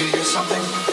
You hear something?